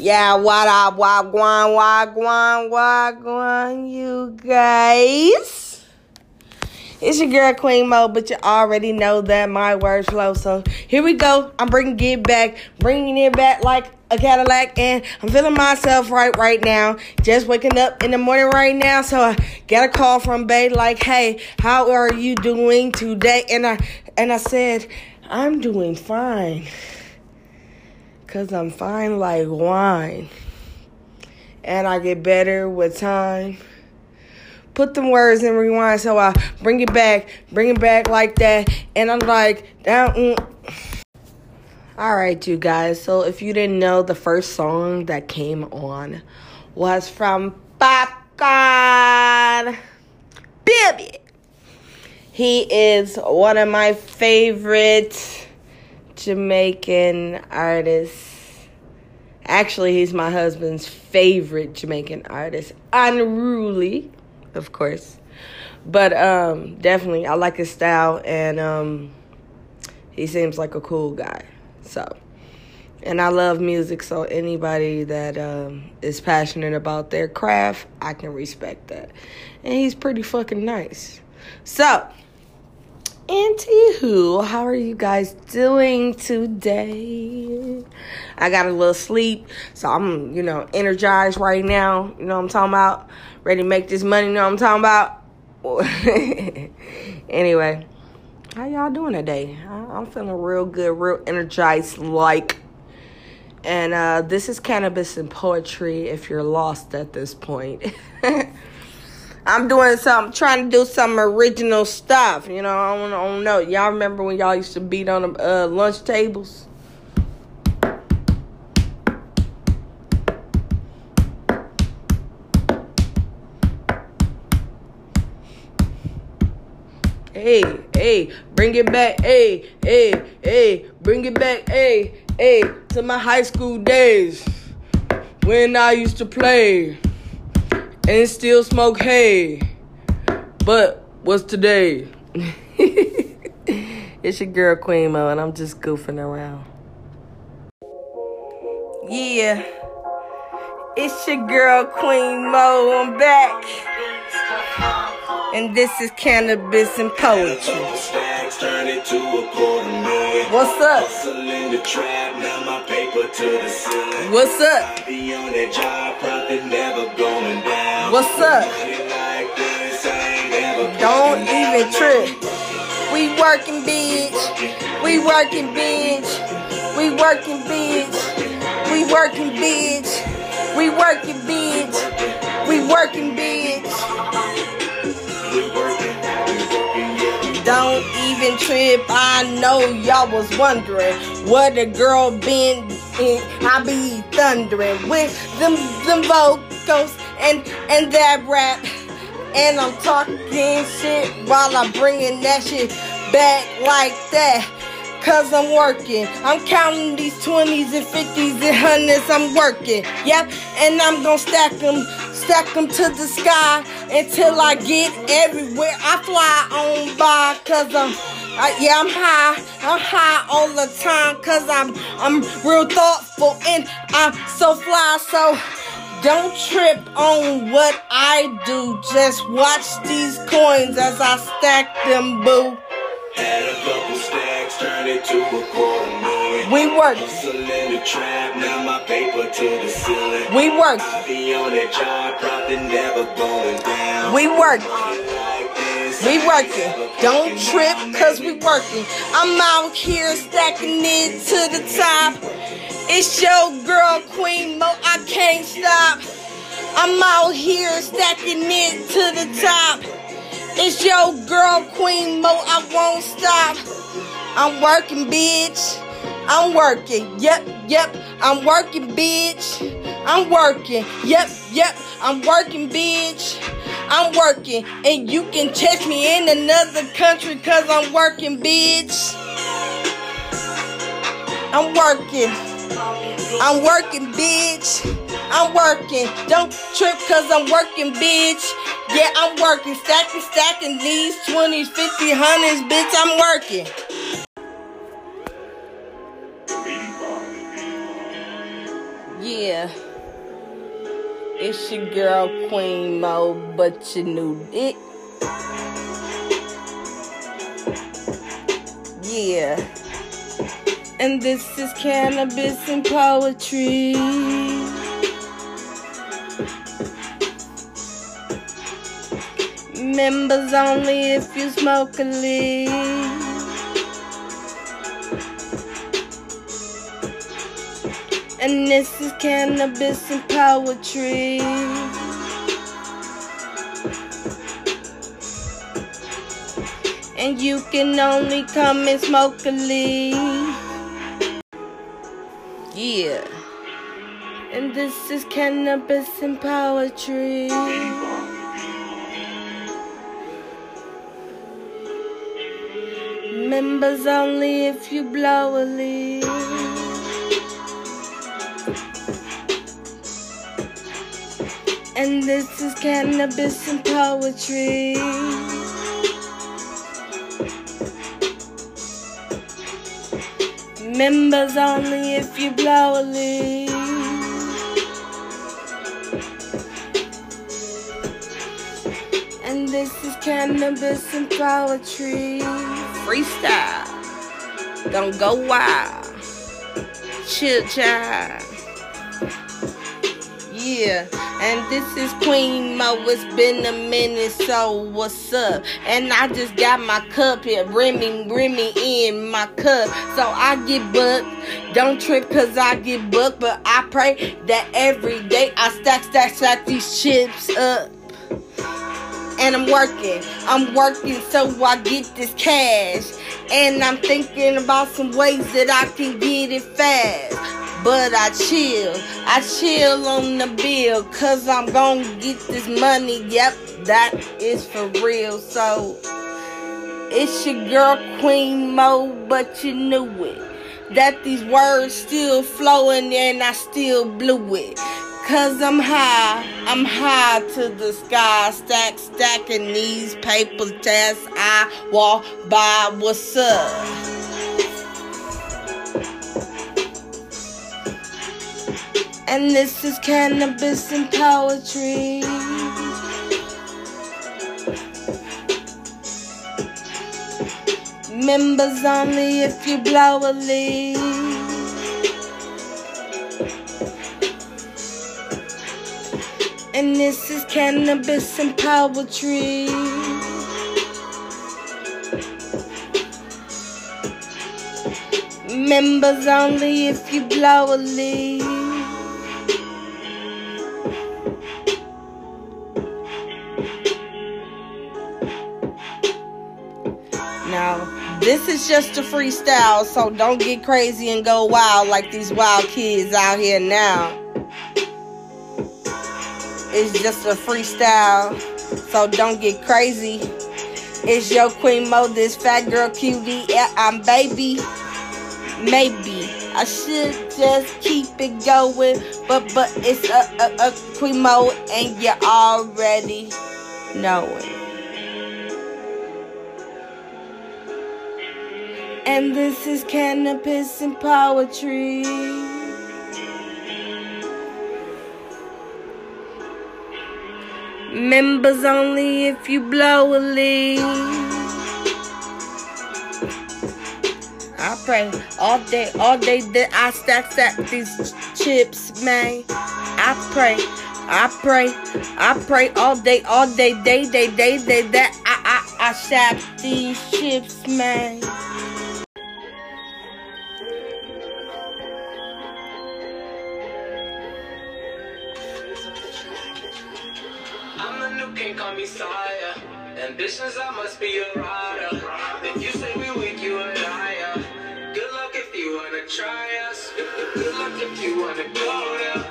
Yeah, what up, wagwan, wagwan, wagwan, you guys. It's your girl Queen Mo, but you already know that my words flow. So here we go. I'm bringing it back, bringing it back like a Cadillac, and I'm feeling myself right right now. Just waking up in the morning right now, so I got a call from Bay like, "Hey, how are you doing today?" And I and I said, "I'm doing fine." Cause I'm fine like wine. And I get better with time. Put them words in rewind so I bring it back, bring it back like that. And I'm like, down. Mm. All right, you guys. So if you didn't know, the first song that came on was from Popcaan. Baby. He is one of my favorite Jamaican artist. Actually, he's my husband's favorite Jamaican artist. Unruly, of course. But um definitely I like his style and um he seems like a cool guy. So and I love music, so anybody that um, is passionate about their craft, I can respect that. And he's pretty fucking nice. So, Anywho, how are you guys doing today? I got a little sleep, so I'm, you know, energized right now. You know what I'm talking about? Ready to make this money, you know what I'm talking about? anyway, how y'all doing today? I'm feeling real good, real energized, like. And uh, this is cannabis and poetry if you're lost at this point. I'm doing some, trying to do some original stuff. You know, I don't, I don't know. Y'all remember when y'all used to beat on the uh, lunch tables? Hey, hey, bring it back, hey, hey, hey, bring it back, hey, hey, to my high school days when I used to play and still smoke hay. But what's today? it's your girl Queen Mo, and I'm just goofing around. Yeah, it's your girl Queen Mo. I'm back, and this is cannabis and poetry. What's up? What's up? What's up? Don't even trip. We working, bitch. We working, bitch. We working, bitch. We working, bitch. We working, bitch. We working, bitch. Don't even trip. I know y'all was wondering what a girl been in. I be thundering with them them vocals and and that rap. And I'm talking shit while I'm bringing that shit back like that. Cause I'm working. I'm counting these 20s and 50s and hundreds. I'm working. Yep. And I'm gonna stack them, stack them to the sky until I get everywhere. I fly on by cause I'm, yeah, I'm high. I'm high all the time cause I'm, I'm real thoughtful and I'm so fly. So, don't trip on what I do. Just watch these coins as I stack them, boo. Had a couple stacks, turned it to a quarter million. We work. Hustling the trap, now my paper to the ceiling. We work. I be on that job, profit never going down. We work. We working. Don't trip, cause we working. I'm out here stacking it to the top. It's your girl, Queen Mo. I can't stop. I'm out here stacking it to the top. It's your girl, Queen Mo. I won't stop. I'm working, bitch. I'm working. Yep, yep. I'm working, bitch. I'm working. Yep, yep. I'm working, bitch. I'm working. And you can catch me in another country cause I'm working, bitch. I'm working. I'm working, bitch. I'm working. Don't trip cause I'm working, bitch. Yeah, I'm working. Stacking, stacking these 20s, 50s, 100s, bitch. I'm working. Yeah. It's your girl Queen Mo, but you knew it. Yeah. And this is cannabis and poetry. Members only if you smoke a leaf. And this is cannabis and poetry. And you can only come and smoke a leaf. Yeah. And this is cannabis and poetry. Members only if you blow a leaf. And this is cannabis and poetry. Members only if you blow a leaf. And this is cannabis and poetry. Freestyle. Don't go wild. Chill, child. Yeah, and this is Queen Mo. It's been a minute, so what's up? And I just got my cup here, brimming, brimming in my cup. So I get booked. Don't trip, cause I get booked. But I pray that every day I stack, stack, stack these chips up. And I'm working, I'm working so I get this cash. And I'm thinking about some ways that I can get it fast. But I chill, I chill on the bill, cause I'm gonna get this money. Yep, that is for real. So it's your girl Queen Mo, but you knew it. That these words still flowing and I still blew it. Cause I'm high, I'm high to the sky, stack, stacking these papers as I walk by. What's up? And this is cannabis and poetry. Members only if you blow a leaf. And this is cannabis and poetry. Members only if you blow a leaf. Now, this is just a freestyle, so don't get crazy and go wild like these wild kids out here now. It's just a freestyle, so don't get crazy. It's your Queen Mo, this fat girl cutie. Yeah, I'm baby. Maybe I should just keep it going, but but it's a, a, a Queen Mo, and you already know it. And this is cannabis and poetry. Members only if you blow a leaf. I pray all day, all day that I stack stack these chips, man. I pray, I pray, I pray all day, all day, day, day, day, day that I I I stack these chips, man. Ambitions, I must be a rider. You say we weak, you a liar. Good luck if you wanna try us. Good luck if you wanna go there.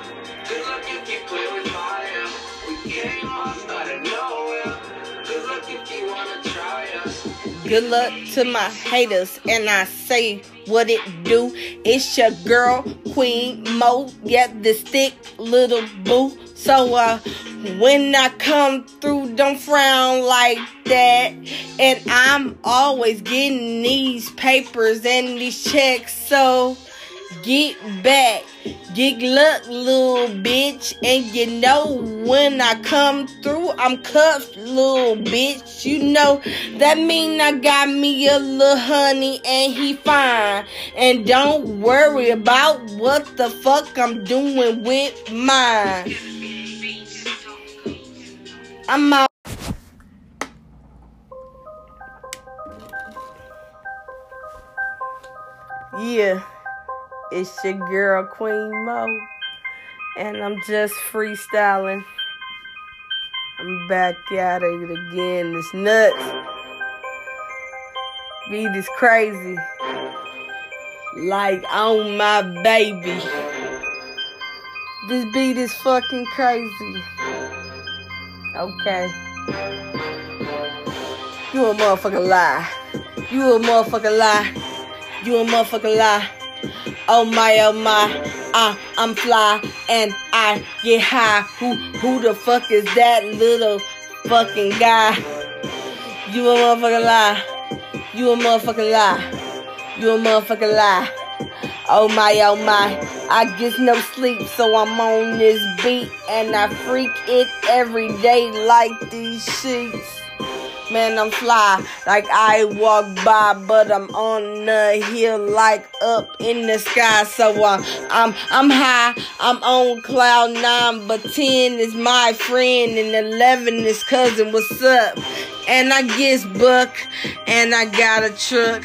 Good luck if you play with fire. We came up out of nowhere. Good luck if you wanna try us. Good luck to my haters, and I say what it do. It's your girl, Queen Mo, get this thick little boo. So, uh, when I come through, don't frown like that. And I'm always getting these papers and these checks, so get back. Get luck, little bitch. And you know when I come through, I'm cuffed, little bitch. You know that mean I got me a little honey and he fine. And don't worry about what the fuck I'm doing with mine. I'm out. Yeah, it's your girl Queen Mo, and I'm just freestyling. I'm back at it again. It's nuts. Beat is crazy. Like on my baby. This beat is fucking crazy. Okay. You a motherfucking lie. You a motherfucking lie. You a motherfucking lie. Oh my, oh my. I, I'm fly and I get high. Who, who the fuck is that little fucking guy? You a motherfucking lie. You a motherfucking lie. You a motherfucking lie. Oh my, oh my. I get no sleep, so I'm on this beat and I freak it every day like these sheets. Man, I'm fly like I walk by, but I'm on the hill like up in the sky. So uh, I'm I'm high, I'm on cloud nine, but ten is my friend and eleven is cousin. What's up? And I get buck, and I got a truck.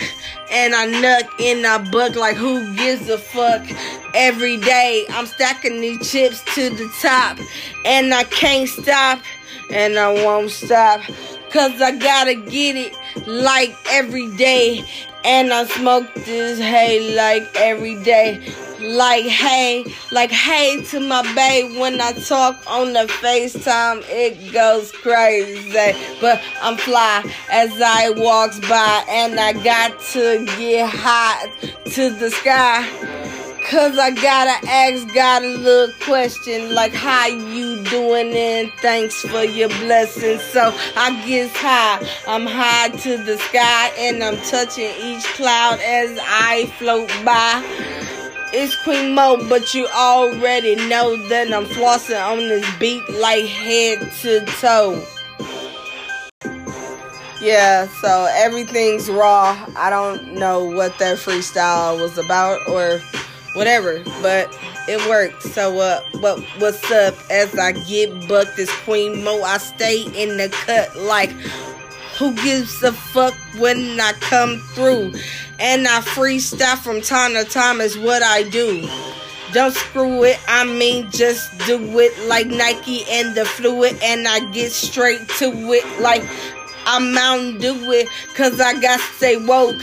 And I nuck in a buck like who gives a fuck every day. I'm stacking these chips to the top and I can't stop and I won't stop. Cause I gotta get it like every day. And I smoke this hay like every day. Like hey, like hey to my babe when I talk on the FaceTime, it goes crazy. But I'm fly as I walks by and I got to get high to the sky. Cause I gotta ask God a little question like how you doing and thanks for your blessings. So I get high, I'm high to the sky and I'm touching each cloud as I float by. It's Queen Mo, but you already know that I'm flossing on this beat like head to toe. Yeah, so everything's raw. I don't know what that freestyle was about or whatever, but it worked. So uh what what's up? As I get bucked this Queen Mo I stay in the cut. Like who gives a fuck when I come through? And I freestyle from time to time is what I do. Don't screw it, I mean just do it like Nike and the fluid. And I get straight to it like I'm out Mountain Dew it cause I got to stay woke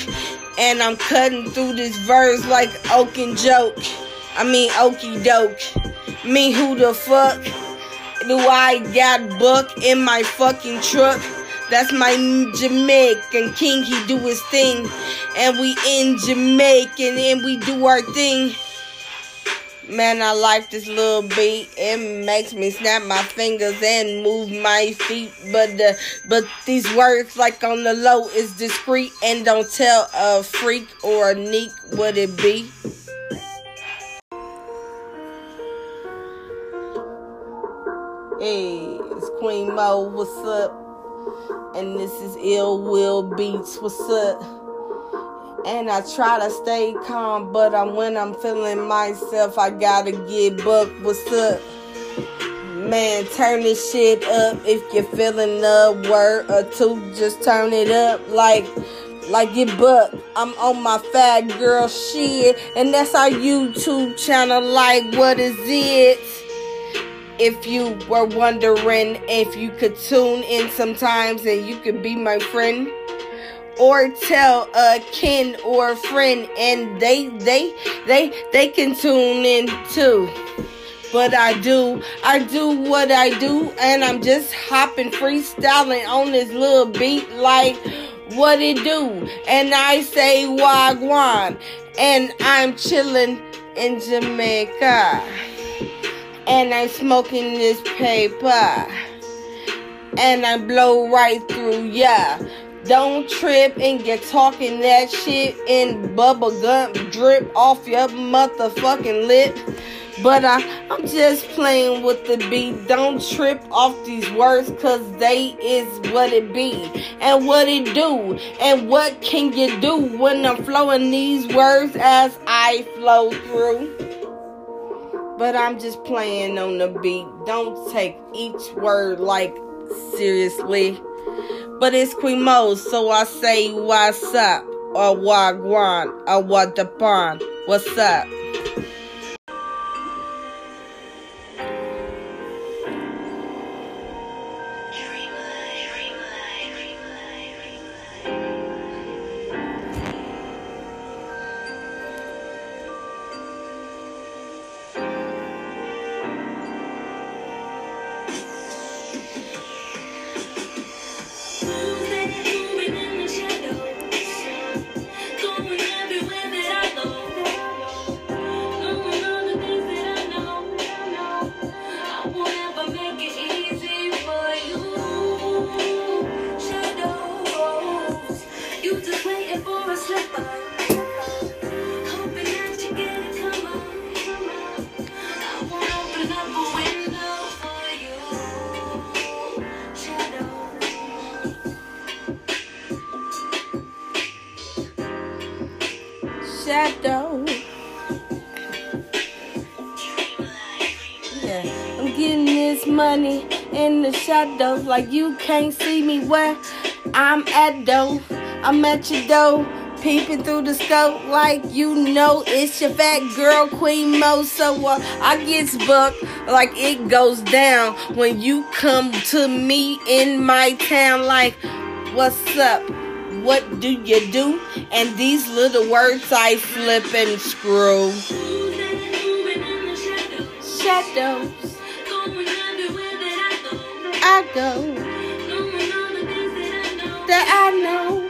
and I'm cutting through this verse like oak and joke. I mean okey doke. Me who the fuck do I got buck in my fucking truck? That's my Jamaican king, he do his thing. And we in Jamaican and we do our thing. Man, I like this little beat. It makes me snap my fingers and move my feet. But the but these words like on the low is discreet and don't tell a freak or a neek what it be. Hey, it's Queen Mo. What's up? And this is Ill Will Beats. What's up? And I try to stay calm, but I'm when I'm feeling myself, I gotta get booked. What's up? Man, turn this shit up if you're feeling a word or two. Just turn it up like like get buck. I'm on my fat girl shit, and that's our YouTube channel. Like, what is it? If you were wondering if you could tune in sometimes and you could be my friend or tell a kin or a friend and they they they they can tune in too but I do. I do what I do, and I'm just hopping, freestyling on this little beat like what it do. And I say Wagwan, and I'm chilling in Jamaica, and I'm smoking this paper, and I blow right through, yeah. Don't trip and get talking that shit and bubble gum drip off your motherfucking lip. But I, I'm just playing with the beat. Don't trip off these words, cause they is what it be. And what it do. And what can you do when I'm flowing these words as I flow through? But I'm just playing on the beat. Don't take each word like seriously. But it's Queen Mo, so I say what's up, or wagwan, or what the pond. What's up? The shadows like you can't see me where I'm at though. I'm at your door, peeping through the scope like you know it's your fat girl Queen Mo. So uh, I gets bucked like it goes down when you come to me in my town like, what's up? what do you do? And these little words I flip and screw. Shadows. I go. That I know.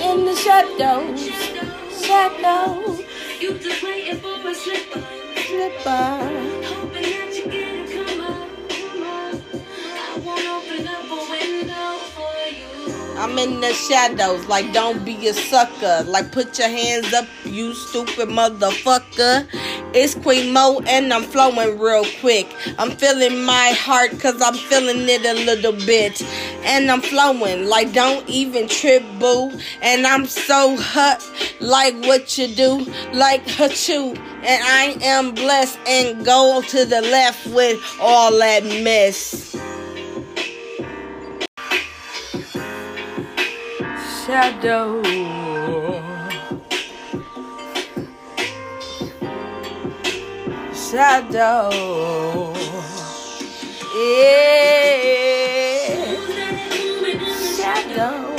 In the shadows. Shadows. You just waiting for a slipper. Slipper. I won't open up a window for you. I'm in the shadows, like don't be a sucker. Like put your hands up, you stupid motherfucker. It's Queen Mo and I'm flowing real quick. I'm feeling my heart cause I'm feeling it a little bit. And I'm flowing like don't even trip boo. And I'm so hot like what you do, like you. And I am blessed and go to the left with all that mess. shadow. Shadow. Yeah. Shadow.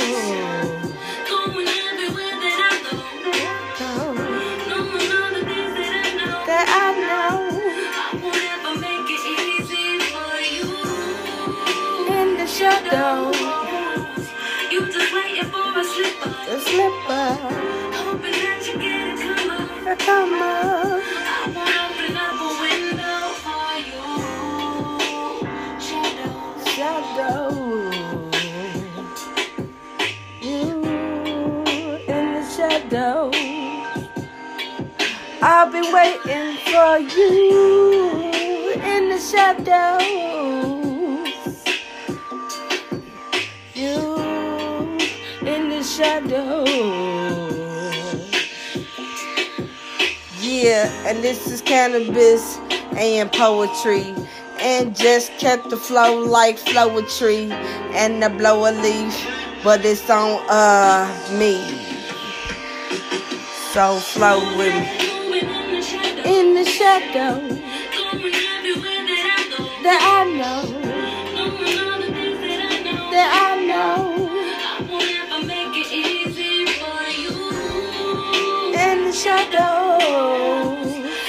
Been waiting for you in the shadows. You in the shadows. Yeah, and this is cannabis and poetry. And just kept the flow like flowetry and the blow a leaf, but it's on uh me. So flow with me. In the shadow that I I know, that I know. I. I. In the shadow.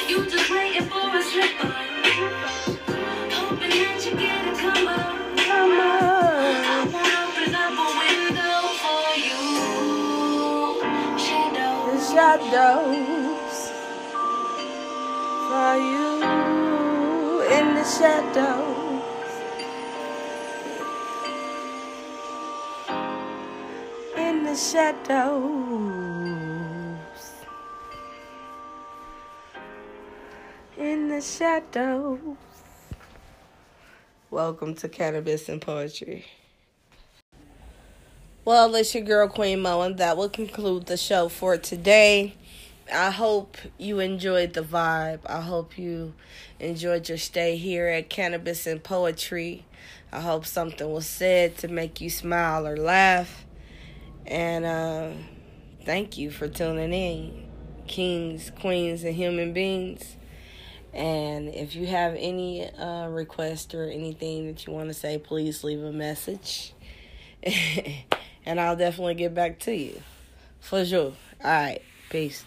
You just waiting for a slipper. Hoping that you get come up. Come I up a window for you. The Shadows. shadows. In the shadows. In the shadows. Welcome to Cannabis and Poetry. Well, it's your girl Queen Mo, and that will conclude the show for today. I hope you enjoyed the vibe. I hope you enjoyed your stay here at Cannabis and Poetry. I hope something was said to make you smile or laugh. And uh, thank you for tuning in, kings, queens, and human beings. And if you have any uh, request or anything that you want to say, please leave a message. and I'll definitely get back to you. For sure. All right. Peace.